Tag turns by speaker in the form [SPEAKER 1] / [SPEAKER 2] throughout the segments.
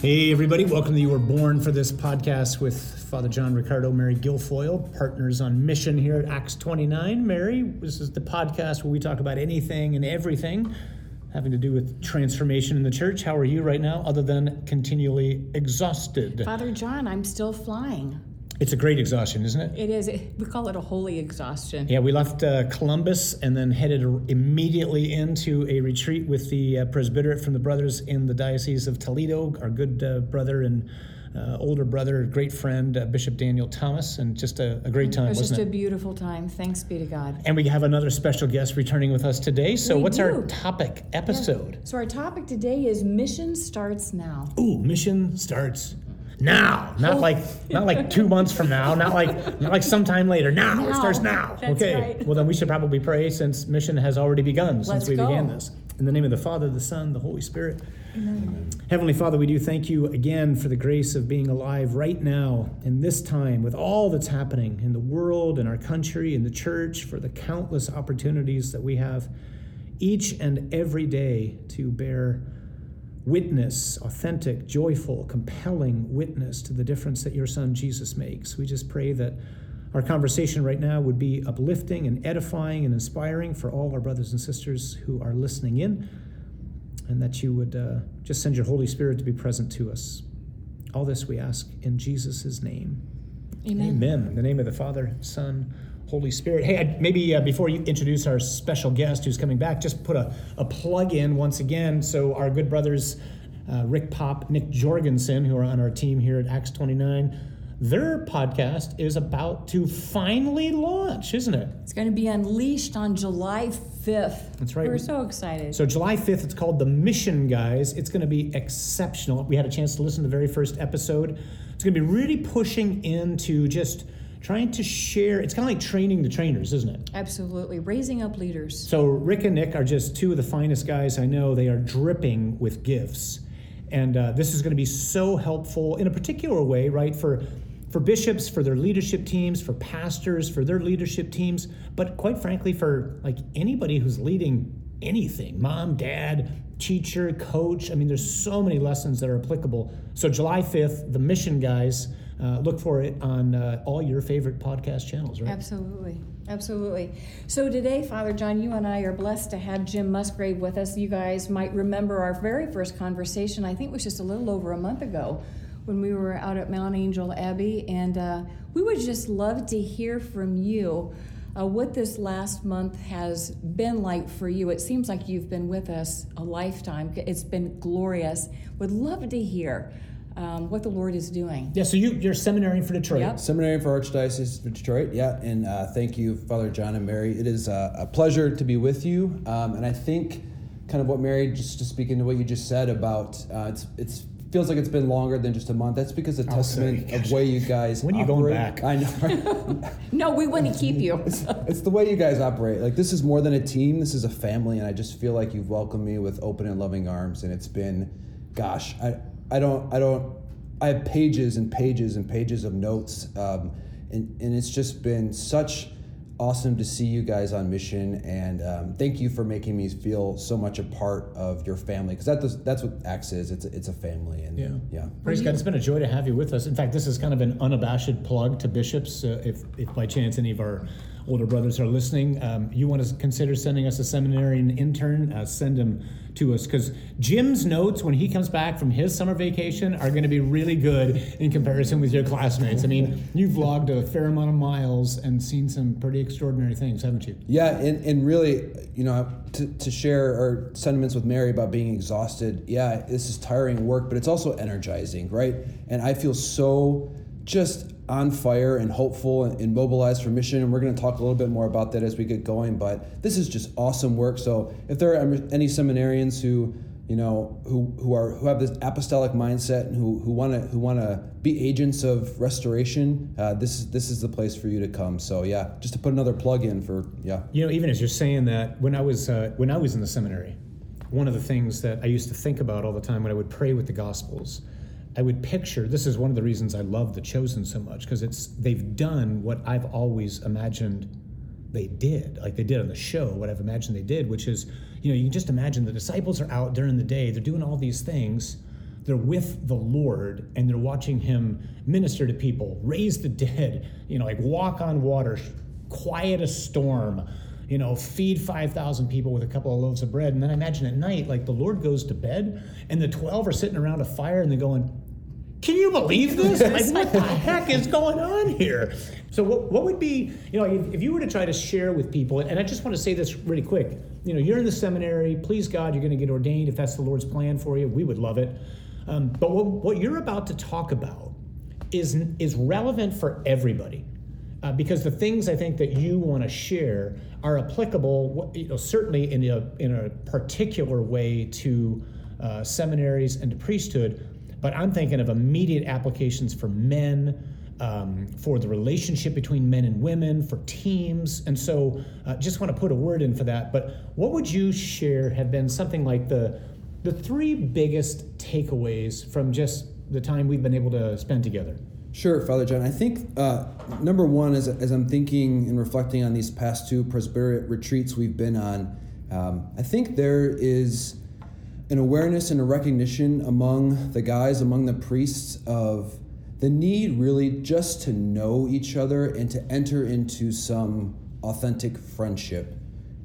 [SPEAKER 1] Hey, everybody, welcome to You Were Born for this podcast with Father John Riccardo, Mary Guilfoyle, partners on mission here at Acts 29. Mary, this is the podcast where we talk about anything and everything having to do with transformation in the church. How are you right now, other than continually exhausted?
[SPEAKER 2] Father John, I'm still flying.
[SPEAKER 1] It's a great exhaustion, isn't it?
[SPEAKER 2] It is. We call it a holy exhaustion.
[SPEAKER 1] Yeah, we left uh, Columbus and then headed immediately into a retreat with the uh, presbyterate from the brothers in the Diocese of Toledo, our good uh, brother and uh, older brother, great friend, uh, Bishop Daniel Thomas, and just a, a great time,
[SPEAKER 2] it was just
[SPEAKER 1] it?
[SPEAKER 2] a beautiful time. Thanks be to God.
[SPEAKER 1] and we have another special guest returning with us today. So,
[SPEAKER 2] We
[SPEAKER 1] what's our topic episode?
[SPEAKER 2] So our topic today is mission starts now.
[SPEAKER 1] Ooh, mission starts now. Not
[SPEAKER 2] Oh.
[SPEAKER 1] like not like two months from now. Not like not like sometime later. Now, it
[SPEAKER 2] Now.
[SPEAKER 1] starts now.
[SPEAKER 2] That's
[SPEAKER 1] okay.
[SPEAKER 2] right.
[SPEAKER 1] Well, then we should probably pray since mission has already begun since
[SPEAKER 2] Let's
[SPEAKER 1] we
[SPEAKER 2] go.
[SPEAKER 1] began this. In the name of the Father, the Son, the Holy Spirit. Heavenly Father, we do thank you again for the grace of being alive right now in this time with all that's happening in the world, in our country, in the church, for the countless opportunities that we have each and every day to bear witness, authentic, joyful, compelling witness to the difference that your son Jesus makes. We just pray that our conversation right now would be uplifting and edifying and inspiring for all our brothers and sisters who are listening in, and that you would uh, just send your Holy Spirit to be present to us. All this we ask in Jesus' name.
[SPEAKER 2] Amen.
[SPEAKER 1] Amen. In the name of the Father, Son, Holy Spirit. Hey, I, maybe uh, before you introduce our special guest who's coming back, just put a, a plug in once again. So, our good brothers, uh, Rick Pop, Nick Jorgensen, who are on our team here at Acts 29, their podcast is about to finally launch, isn't it?
[SPEAKER 2] It's going to be unleashed on July 5th.
[SPEAKER 1] That's right.
[SPEAKER 2] We're so excited.
[SPEAKER 1] So July 5th, it's called The Mission Guys. It's going to be exceptional. We had a chance to listen to the very first episode. It's going to be really pushing into just trying to share. It's kind of like training the trainers, isn't it?
[SPEAKER 2] Absolutely. Raising up leaders.
[SPEAKER 1] So Rick and Nick are just two of the finest guys I know. They are dripping with gifts. And uh, this is going to be so helpful in a particular way, right? For for bishops, for their leadership teams, for pastors, for their leadership teams, but quite frankly, for like anybody who's leading anything, mom, dad, teacher, coach. I mean, there's so many lessons that are applicable. So July 5th, the mission guys, uh, look for it on uh, all your favorite podcast channels, right?
[SPEAKER 2] Absolutely. Absolutely. So today, Father John, you and I are blessed to have Jim Musgrave with us. You guys might remember our very first conversation, I think it was just a little over a month ago when we were out at Mount Angel Abbey. And uh, we would just love to hear from you uh, what this last month has been like for you. It seems like you've been with us a lifetime, it's been glorious. Would love to hear um, what the Lord is doing.
[SPEAKER 1] Yeah, so you, you're seminary for Detroit.
[SPEAKER 2] Yep.
[SPEAKER 3] Seminary for Archdiocese of Detroit, yeah, and uh, thank you, Father John and Mary. It is uh, a pleasure to be with you, um, and I think kind of what Mary just to speak into what you just said about uh, it's it's feels like it's been longer than just a month. That's because a testament
[SPEAKER 1] sorry.
[SPEAKER 3] of way you guys.
[SPEAKER 1] When are you going back?
[SPEAKER 3] I know.
[SPEAKER 2] No, we want to keep you.
[SPEAKER 3] it's the way you guys operate. Like this is more than a team. This is a family, and I just feel like you've welcomed me with open and loving arms. And it's been, gosh, I I don't I don't I have pages and pages and pages of notes, um, and and it's just been such awesome to see you guys on mission. And um, thank you for making me feel so much a part of your family because that does, that's what Acts is. It's a, it's a family, and
[SPEAKER 1] Yeah.
[SPEAKER 3] yeah.
[SPEAKER 1] Praise God. It's been a joy to have you with us. In fact, this is kind of an unabashed plug to bishops. Uh, if, if by chance any of our older brothers are listening, um, you want to consider sending us a seminarian intern, uh, send him to us. Because Jim's notes, when he comes back from his summer vacation, are going to be really good in comparison with your classmates. I mean, you've logged a fair amount of miles and seen some pretty extraordinary things, haven't you?
[SPEAKER 3] Yeah, and, and really, you know, to, to share our sentiments with Mary about being exhausted, yeah, this is tiring work, but it's also energizing, right? And I feel so just on fire and hopeful and, and mobilized for mission. And we're going to talk a little bit more about that as we get going. But this is just awesome work. So if there are any seminarians who, you know, who, who are who have this apostolic mindset and who who want to who want to be agents of restoration, uh, this is this is the place for you to come. So yeah, just to put another plug in for yeah.
[SPEAKER 1] You know, even as you're saying that, when I was uh, when I was in the seminary, one of the things that I used to think about all the time when I would pray with the Gospels, I would picture. This is one of the reasons I love the Chosen so much because it's they've done what I've always imagined they did, like they did on the show. What I've imagined they did, which is, you know, you can just imagine the disciples are out during the day, they're doing all these things. they're with the Lord and they're watching him minister to people, raise the dead, you know, like walk on water, quiet a storm, you know, feed 5,000 people with a couple of loaves of bread. And then I imagine at night, like the Lord goes to bed and the 12 are sitting around a fire and they're going, can you believe this? Like, what the heck is going on here? So, what, what would be, you know, if, if you were to try to share with people, and I just want to say this really quick, you know, you're in the seminary, please God, you're going to get ordained if that's the Lord's plan for you. We would love it. Um, but what, what you're about to talk about is, is relevant for everybody. Uh, because the things I think that you want to share are applicable, you know, certainly in a, in a particular way to uh, seminaries and to priesthood, but I'm thinking of immediate applications for men, um, for the relationship between men and women, for teams. And so uh, just want to put a word in for that. But what would you share have been something like the, the three biggest takeaways from just the time we've been able to spend together?
[SPEAKER 3] Sure, Father John. I think uh, number one, as, as I'm thinking and reflecting on these past two Presbyterian retreats we've been on, um, I think there is an awareness and a recognition among the guys, among the priests, of the need really just to know each other and to enter into some authentic friendship.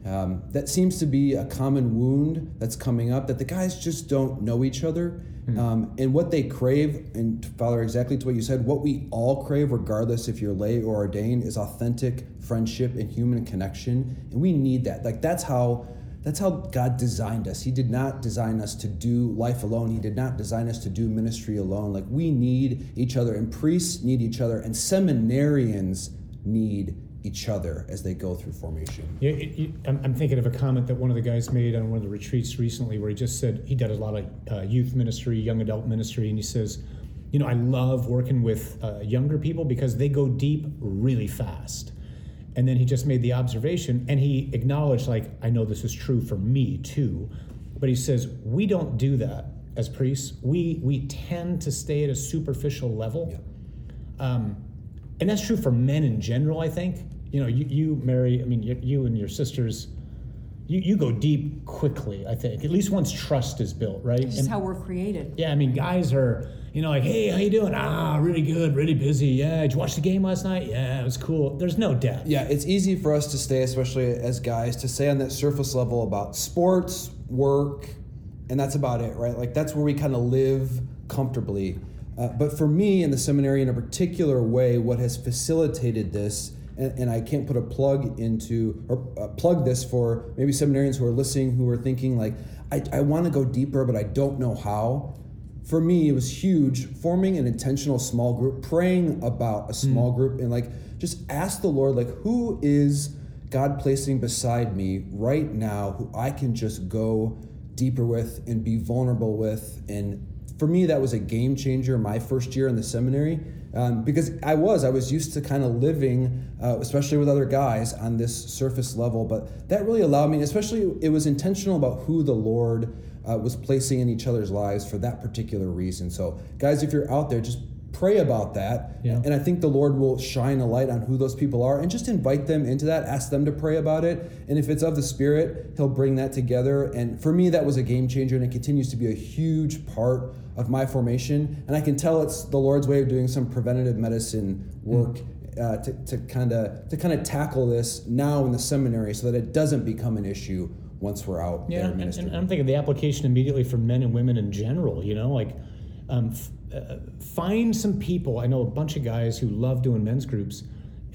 [SPEAKER 3] Um, that seems to be a common wound that's coming up that the guys just don't know each other. Mm. Um, and what they crave, and Father, exactly to what you said, what we all crave, regardless if you're lay or ordained, is authentic friendship and human connection. And we need that. Like, that's how that's how God designed us. He did not design us to do life alone. He did not design us to do ministry alone. Like we need each other, and priests need each other, and seminarians need each other as they go through formation.
[SPEAKER 1] Yeah, it, it, I'm, thinking of a comment that one of the guys made on one of the retreats recently, where he just said he did a lot of uh, youth ministry, young adult ministry, and he says, "You know, I love working with uh, younger people because they go deep really fast." And then he just made the observation and he acknowledged, like, I know this is true for me too. But he says, we don't do that as priests. We, we tend to stay at a superficial level. Yeah. Um, and that's true for men in general, I think. You know, you, you Mary, I mean, you, you and your sisters, you, you go deep quickly, I think. At least once trust is built, right?
[SPEAKER 2] This is how we're created.
[SPEAKER 1] Yeah, I mean, guys are you know, like, hey, how you doing? Ah, really good, really busy. Yeah, did you watch the game last night? Yeah, it was cool. There's no depth.
[SPEAKER 3] Yeah, it's easy for us to stay, especially as guys, to stay on that surface level about sports, work, and that's about it, right? Like that's where we kind of live comfortably. Uh, but for me in the seminary, in a particular way, what has facilitated this, and, and I can't put a plug into or uh, plug this for maybe seminarians who are listening who are thinking like, I, I want to go deeper, but I don't know how for me, it was huge forming an intentional small group, praying about a small mm. group, and like just ask the Lord, like, who is God placing beside me right now who I can just go deeper with and be vulnerable with? And for me, that was a game changer my first year in the seminary. Um, because I was, I was used to kind of living, uh, especially with other guys, on this surface level. But that really allowed me, especially, it was intentional about who the Lord uh, was placing in each other's lives for that particular reason. So, guys, if you're out there, just pray about that. Yeah. And I think the Lord will shine a light on who those people are and just invite them into that, ask them to pray about it. And if it's of the Spirit, He'll bring that together. And for me, that was a game changer and it continues to be a huge part of my formation. And I can tell it's the Lord's way of doing some preventative medicine work. Mm. Uh, to kind of to kind of tackle this now in the seminary so that it doesn't become an issue once we're out
[SPEAKER 1] yeah,
[SPEAKER 3] there
[SPEAKER 1] and, and, I'm thinking the application immediately for men and women in general. You know, like um, f- uh, find some people. I know a bunch of guys who love doing men's groups.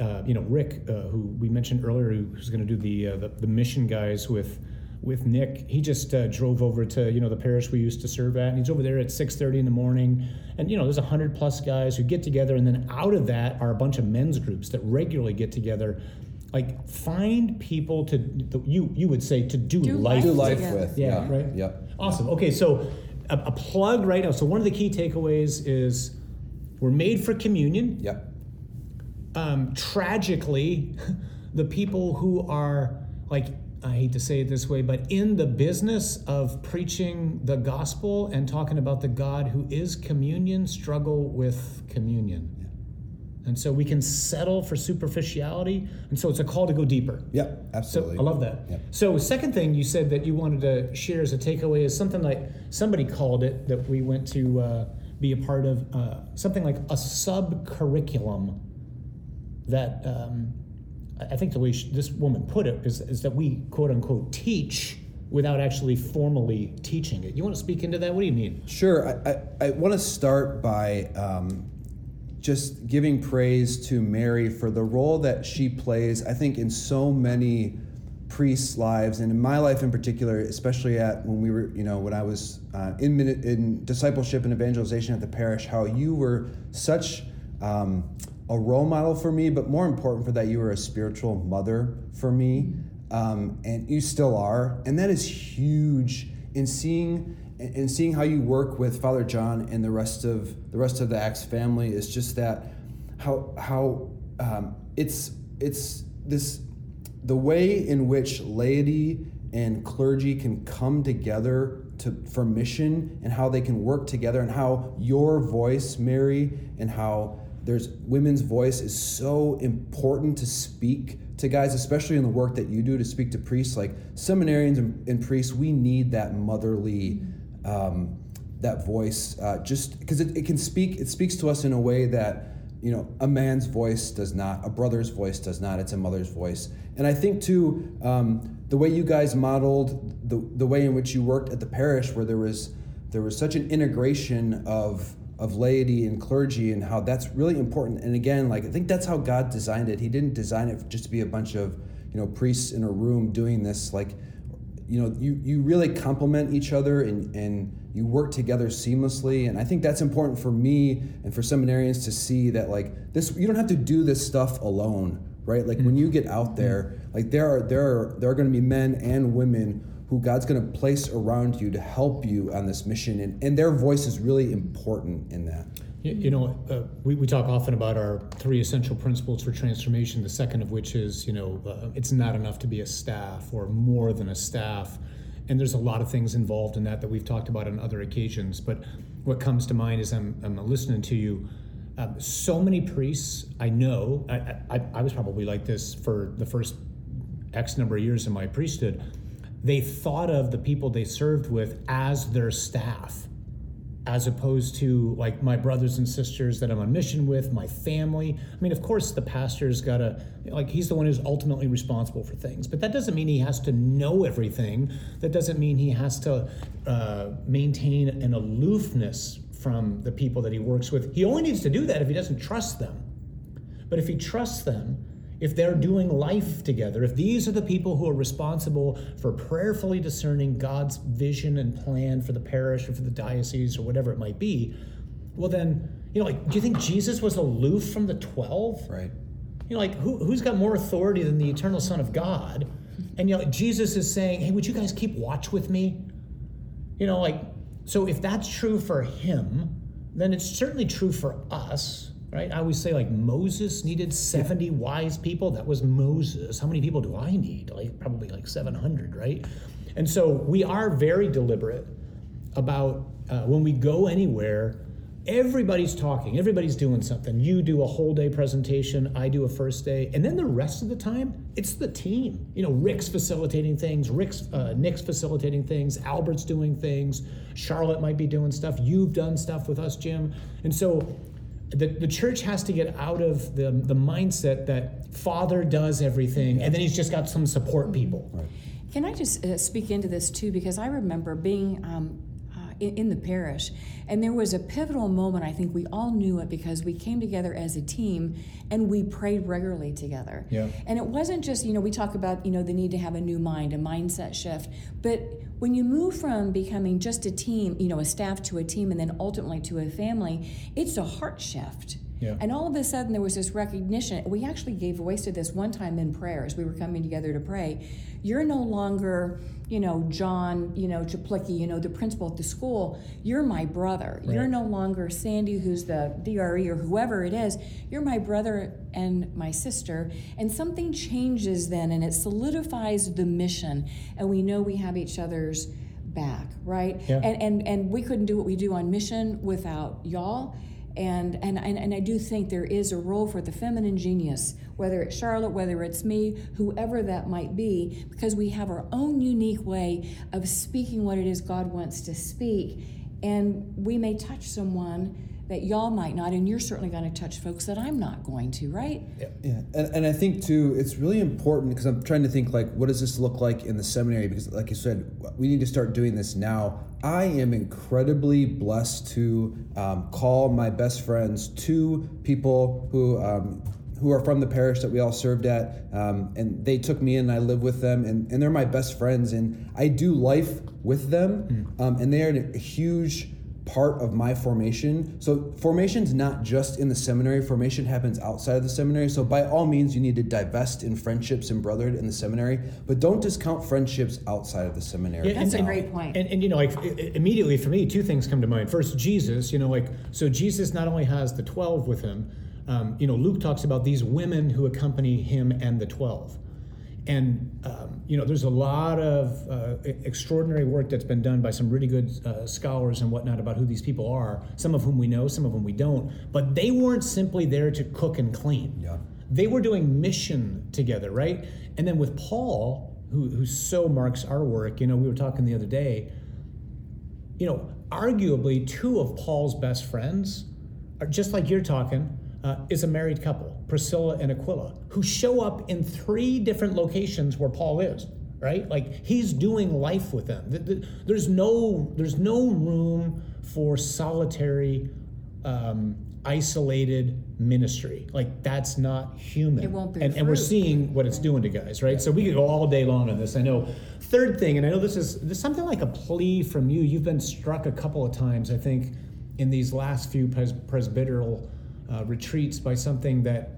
[SPEAKER 1] Uh, you know, Rick, uh, who we mentioned earlier, who's going to do the, uh, the, the mission guys with with Nick. He just uh, drove over to you know the parish we used to serve at, and he's over there at 6:30 in the morning. And you know, there's a hundred plus guys who get together, and then out of that are a bunch of men's groups that regularly get together like find people to you you would say to do, do life,
[SPEAKER 3] do life with.
[SPEAKER 1] Yeah, yeah, right.
[SPEAKER 3] Yeah.
[SPEAKER 1] Awesome. Okay, so a, a, plug right now. So one of the key takeaways is we're made for communion.
[SPEAKER 3] Yep.
[SPEAKER 1] Um, tragically, the people who are like I hate to say it this way, but in the business of preaching the gospel and talking about the God who is communion struggle with communion. And so we can settle for superficiality. And so it's a call to go deeper.
[SPEAKER 3] Yep,
[SPEAKER 1] So
[SPEAKER 3] absolutely.
[SPEAKER 1] I love that.
[SPEAKER 3] Yep.
[SPEAKER 1] So second thing you said that you wanted to share as a takeaway is something like somebody called it that we went to uh, be a part of uh, something like a sub curriculum that um, I I think the way she, this woman put it is, is that we quote unquote teach without actually formally teaching it. You want to speak into that? What do you mean?
[SPEAKER 3] Sure. I, I, I want to start by um, just giving praise to Mary for the role that she plays, I think, in so many priests' lives, and in my life in particular, especially at when we were, you know, when I was uh, in, in discipleship and evangelization at the parish, how you were such um, a role model for me, but more important for that, you were a spiritual mother for me, um, and you still are, and that is huge in seeing and seeing how you work with Father John and the rest of the rest of the Acts family is just that how how um, it's it's this the way in which laity and clergy can come together to for mission and how they can work together and how your voice Mary and how there's women's voice is so important to speak to guys especially in the work that you do to speak to priests. Like seminarians and, and priests we need that motherly um, that voice uh, just because it, it can speak it speaks to us in a way that you know a man's voice does not a brother's voice does not it's a mother's voice. And i think too um, the way you guys modeled the, the way in which you worked at the parish where there was there was such an integration of of laity and clergy and how that's really important. And again like i think that's how god designed it. He didn't design it just to be a bunch of you know priests in a room doing this like you know you, you really complement each other and, and you work together seamlessly. And i think that's important for me and for seminarians to see that like this you don't have to do this stuff alone right? Like when you get out mm-hmm. there like there are there are there are going to be men and women who god's going to place around you to help you on this mission. And, and their voice is really important in that
[SPEAKER 1] You, know, uh, we, we talk often about our three essential principles for transformation, the second of which is, you know, uh, it's not enough to be a staff or more than a staff. And there's a lot of things involved in that that we've talked about on other occasions. But what comes to mind is I'm, I'm listening to you. Um, so many priests I know, I, I, I was probably like this for the first X number of years in my priesthood. They thought of the people they served with as their staff as opposed to like my brothers and sisters that I'm on mission with, my family. I mean, of course, the pastor's got to, like, he's the one who's ultimately responsible for things, but that doesn't mean he has to know everything. That doesn't mean he has to uh, maintain an aloofness from the people that he works with. He only needs to do that if he doesn't trust them. But if he trusts them, if they're doing life together, if these are the people who are responsible for prayerfully discerning God's vision and plan for the parish or for the diocese or whatever it might be, well, then, you know, like, do you think Jesus was aloof from the 12?
[SPEAKER 3] right
[SPEAKER 1] You know, like, who, who's got more authority than the eternal Son of God? And, you know, Jesus is saying, hey, would you guys keep watch with me? You know, like, so if that's true for him, then it's certainly true for us, right? I always say, like, Moses needed 70 wise people. That was Moses. How many people do I need? Like, probably like 700, right? And so we are very deliberate about uh, when we go anywhere, everybody's talking, everybody's doing something. You do a whole day presentation, I do a first day, and then the rest of the time, it's the team. You know, Rick's facilitating things, Rick's, uh, Nick's facilitating things, Albert's doing things, Charlotte might be doing stuff. You've done stuff with us, Jim, and so. The, the church has to get out of the, the mindset that father does everything and then he's just got some support people. Right.
[SPEAKER 2] Can I just uh, speak into this too? Because I remember being um, in, in the parish, and there was a pivotal moment. I think we all knew it because we came together as a team and we prayed regularly together.
[SPEAKER 1] Yeah.
[SPEAKER 2] And it wasn't just, you know, we talk about, you know, the need to have a new mind, a mindset shift, but when you move from becoming just a team, you know, a staff to a team and then ultimately to a family, it's a heart shift.
[SPEAKER 1] Yeah.
[SPEAKER 2] And all of a sudden, there was this recognition. We actually gave voice to this one time in prayer as we were coming together to pray. You're no longer, you know, John, you know, Chaplicki, you know, the principal at the school. You're my brother. You're no longer Sandy, who's the DRE or whoever it is. You're my brother and my sister. And something changes then, and it solidifies the mission. And we know we have each other's back, right?
[SPEAKER 1] Yeah.
[SPEAKER 2] And, and and we couldn't do what we do on mission without y'all And, and, and, and I do think there is a role for the feminine genius, whether it's Charlotte, whether it's me, whoever that might be, because we have our own unique way of speaking what it is God wants to speak. And we may touch someone that y'all might not, and you're certainly going to touch folks that I'm not going to, right?
[SPEAKER 3] Yeah, and, and I think too, it's really important because I'm trying to think like, what does this look like in the seminary? Because, like you said, we need to start doing this now. I am incredibly blessed to um, call my best friends two people who. Um, who are from the parish that we all served at, um, and they took me in. and I live with them, and, and they're my best friends, and I do life with them, um, and they are a huge part of my formation. So formation's not just in the seminary, formation happens outside of the seminary. So by all means you need to divest in friendships and brotherhood in the seminary, but don't discount friendships outside of the seminary.
[SPEAKER 2] That's a great point.
[SPEAKER 1] And, and you know, like i- i- immediately for me, two things come to mind. First, Jesus. You know, like so Jesus not only has the twelve with him. Um, you know, Luke talks about these women who accompany him and the twelve. And um, you know, there's a lot of uh, extraordinary work that's been done by some really good uh, scholars and whatnot about who these people are. Some of whom we know, some of whom we don't. But they weren't simply there to cook and clean.
[SPEAKER 3] Yeah.
[SPEAKER 1] They were doing mission together, right? And then with Paul, who, who so marks our work, you know, we were talking the other day. You know, arguably two of Paul's best friends are just like you're talking. Uh, is a married couple, Priscilla and Aquila, who show up in three different locations where Paul is. Right, like he's doing life with them. Th- th- There's no, there's no room for solitary, um, isolated ministry. Like that's not human.
[SPEAKER 2] It won't bear
[SPEAKER 1] and, and we're seeing what it's doing to guys, right? So we could go all day long on this. I know. Third thing, and I know this is this is something like a plea from you. You've been struck a couple of times, I think, in these last few pres- presbyteral uh, retreats by something that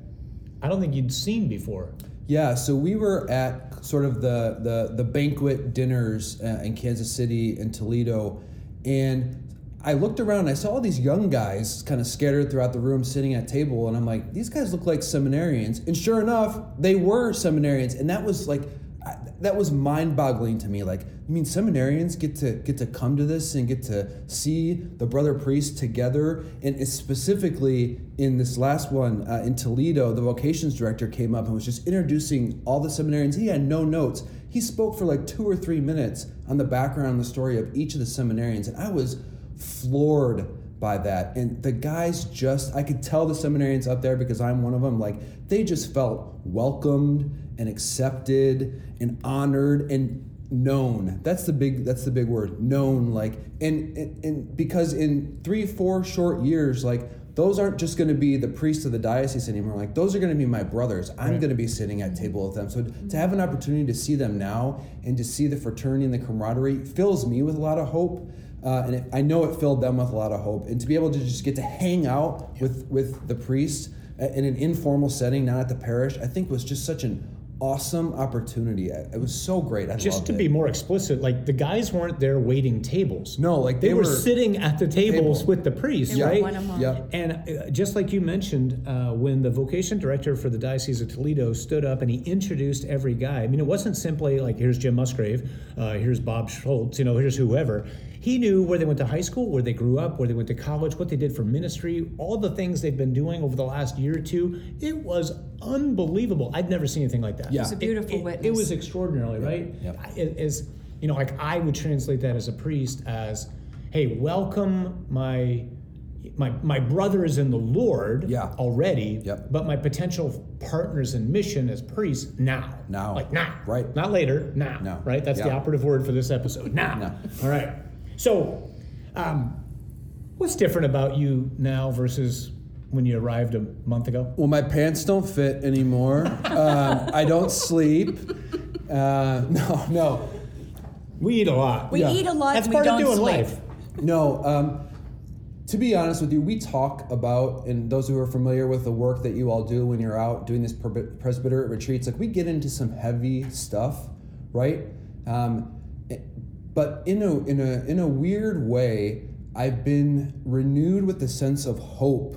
[SPEAKER 1] I don't think you'd seen before.
[SPEAKER 3] Yeah, so we were at sort of the the, the banquet dinners uh, in Kansas City and Toledo, and I looked around. I saw all these young guys kind of scattered throughout the room, sitting at table, and I'm like, these guys look like seminarians. And sure enough, they were seminarians, and that was like. I, that was mind-boggling to me. Like, you mean seminarians get to get to come to this and get to see the brother priests together, and specifically in this last one uh, in Toledo, the vocations director came up and was just introducing all the seminarians. He had no notes. He spoke for like two or three minutes on the background the story of each of the seminarians, and I was floored by that. And the guys just, I could tell the seminarians up there because I'm one of them, like they just felt welcomed and accepted and honored and known. That's the big that's the big word, known like and and, and because in 3 4 short years like those aren't just going to be the priests of the diocese anymore. Like those are going to be my brothers. I'm going to be sitting at table with them. So to have an opportunity to see them now and to see the fraternity and the camaraderie fills me with a lot of hope. Uh, and it, I know it filled them with a lot of hope. And to be able to just get to hang out with with the priests uh, in an informal setting, not at the parish, I think was just such an awesome opportunity. It it was so great. I
[SPEAKER 1] Just
[SPEAKER 3] loved
[SPEAKER 1] to
[SPEAKER 3] it.
[SPEAKER 1] be more explicit, like the guys weren't there waiting tables.
[SPEAKER 3] No, like
[SPEAKER 1] they,
[SPEAKER 3] they
[SPEAKER 1] were,
[SPEAKER 3] were-
[SPEAKER 1] sitting at the tables
[SPEAKER 3] Table.
[SPEAKER 1] with the priests,
[SPEAKER 2] They were
[SPEAKER 1] right?
[SPEAKER 2] one among.
[SPEAKER 3] Yep.
[SPEAKER 1] And uh, just like you mentioned, uh, when the vocation director for the Diocese of Toledo stood up and he introduced every guy, I mean, it wasn't simply like, here's Jim Musgrave, uh, here's Bob Schultz, you know, here's whoever. He knew where they went to high school, where they grew up, where they went to college, what they did for ministry, all the things they've been doing over the last year or two. It was unbelievable. I'd never seen anything like that.
[SPEAKER 3] Yeah.
[SPEAKER 2] It's a beautiful
[SPEAKER 1] it, it,
[SPEAKER 2] witness.
[SPEAKER 1] It was extraordinary, right?
[SPEAKER 3] Yep.
[SPEAKER 1] I- As you know, like I would translate that as a priest as, "Hey, welcome my." My, my brothers in the Lord
[SPEAKER 3] Yeah.
[SPEAKER 1] already,
[SPEAKER 3] Yep.
[SPEAKER 1] but my potential partners in mission as priests now.
[SPEAKER 3] Now.
[SPEAKER 1] Like now.
[SPEAKER 3] Right.
[SPEAKER 1] Not later, now.
[SPEAKER 3] Now.
[SPEAKER 1] Right? That's the operative word for this episode. Now.
[SPEAKER 3] Now.
[SPEAKER 1] All right. So, um, what's different about you now versus when you arrived a month ago?
[SPEAKER 3] Well, my pants don't fit anymore. um, I don't sleep. Uh, no, no,
[SPEAKER 1] We eat a lot.
[SPEAKER 2] We
[SPEAKER 3] Yeah.
[SPEAKER 2] eat a lot.
[SPEAKER 1] That's
[SPEAKER 2] we
[SPEAKER 1] part
[SPEAKER 2] don't
[SPEAKER 1] of doing
[SPEAKER 2] sleep.
[SPEAKER 1] life.
[SPEAKER 3] no. Um, to be honest with you, we talk about, and those who are familiar with the work that you all do when you're out doing this pre- presbyterate retreats, like we get into some heavy stuff, right? Um, it- but in a in a in a weird way, I've been renewed with the sense of hope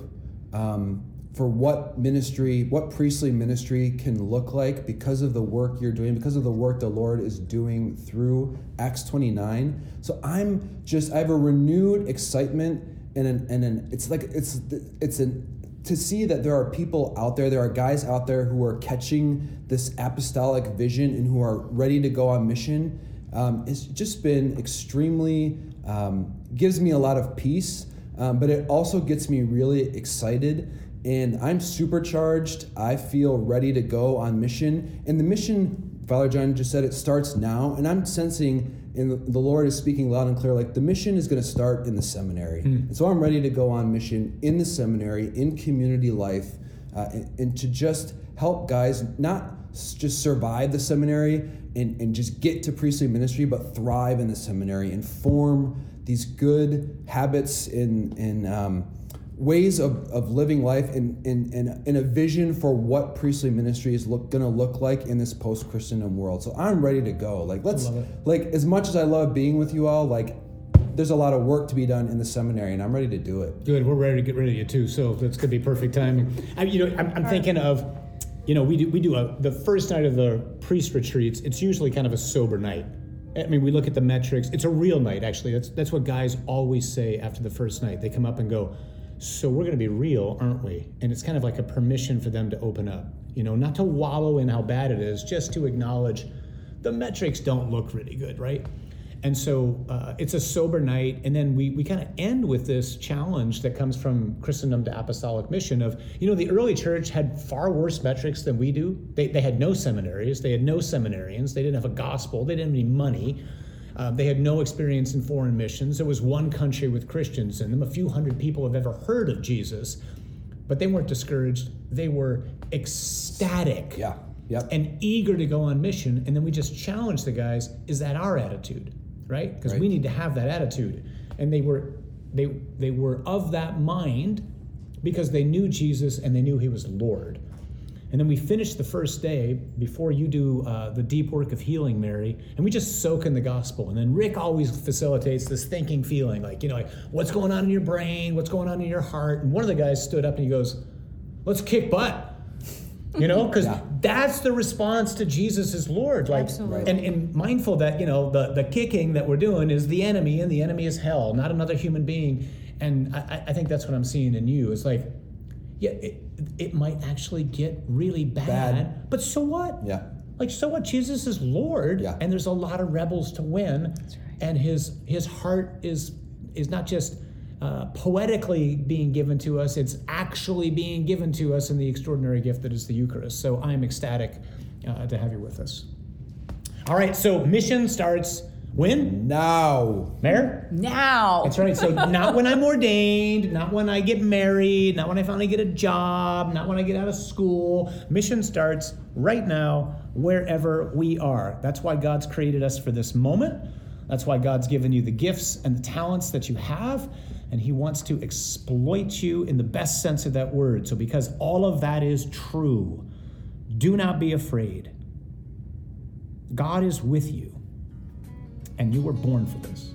[SPEAKER 3] um, for what ministry, what priestly ministry can look like because of the work you're doing, because of the work the Lord is doing through Acts 29. So I'm just, I have a renewed excitement and an, and an, it's like it's it's an to see that there are people out there, there are guys out there who are catching this apostolic vision and who are ready to go on mission. Um, it's just been extremely um, gives me a lot of peace, um, but it also gets me really excited. And I'm supercharged. I feel ready to go on mission. And the mission, Father John just said, it starts now. And I'm sensing and the Lord is speaking loud and clear like the mission is going to start in the seminary. Mm. And so I'm ready to go on mission in the seminary, in community life, uh, and, and, to just help guys not just survive the seminary and, and just get to priestly ministry, but thrive in the seminary and form these good habits and, and um, ways of, of living life and, and, and, and a vision for what priestly ministry is look, gonna look like in this post-Christendom world. So I'm ready to go. Like let's like as much as I love being with you all, like there's a lot of work to be done in the seminary, and I'm ready to do it.
[SPEAKER 1] Good. We're ready to get rid of you too. So that's gonna be perfect timing. I, you know, I'm, I'm thinking of, you know, we do we do a the first night of the priest retreats. It's usually kind of a sober night. I mean, we look at the metrics. It's a real night, actually. That's that's what guys always say after the first night. They come up and go, so we're going to be real, aren't we? And it's kind of like a permission for them to open up, you know, not to wallow in how bad it is, just to acknowledge the metrics don't look really good, right? And so uh, it's a sober night. And then we, we kind of end with this challenge that comes from Christendom to Apostolic Mission of, you know, the early church had far worse metrics than we do. They, they had no seminaries, they had no seminarians, they didn't have a gospel, they didn't have any money. Uh, they had no experience in foreign missions. There was one country with Christians in them. A few hundred people have ever heard of Jesus, but they weren't discouraged. They were ecstatic
[SPEAKER 3] yeah. Yep.
[SPEAKER 1] and eager to go on mission. And then we just challenge the guys is that our attitude? Right? Because right. we need to have that attitude. And they were they they were of that mind because they knew Jesus and they knew he was Lord. And then we finish the first day before you do uh, the deep work of healing, Mary, and we just soak in the gospel. And then Rick always facilitates this thinking feeling like, you know, like, what's going on in your brain? What's going on in your heart? And one of the guys stood up and he goes, let's kick butt. You know, because yeah. That's the response to Jesus as Lord. Like,
[SPEAKER 2] Absolutely.
[SPEAKER 1] And, and mindful that, you know, the, the kicking that we're doing is the enemy, and the enemy is hell, not another human being. And I, I think that's what I'm seeing in you. It's like, yeah, it, it might actually get really bad, bad. But so what?
[SPEAKER 3] Yeah.
[SPEAKER 1] Like so what? Jesus is Lord,
[SPEAKER 3] yeah.
[SPEAKER 1] and there's a lot of rebels to win.
[SPEAKER 2] Right.
[SPEAKER 1] And his his heart is is not just uh, poetically being given to us; it's actually being given to us in the extraordinary gift that is the Eucharist. So I am ecstatic uh, to have you with us. All right, so mission starts when?
[SPEAKER 3] Now.
[SPEAKER 1] Mayor?
[SPEAKER 2] Now.
[SPEAKER 1] That's right. So not when I'm ordained, not when I get married, not when I finally get a job, not when I get out of school. Mission starts right now, wherever we are. That's why God's created us for this moment. That's why God's given you the gifts and the talents that you have. And He wants to exploit you in the best sense of that word. So, because all of that is true, do not be afraid. God is with you and you were born for this.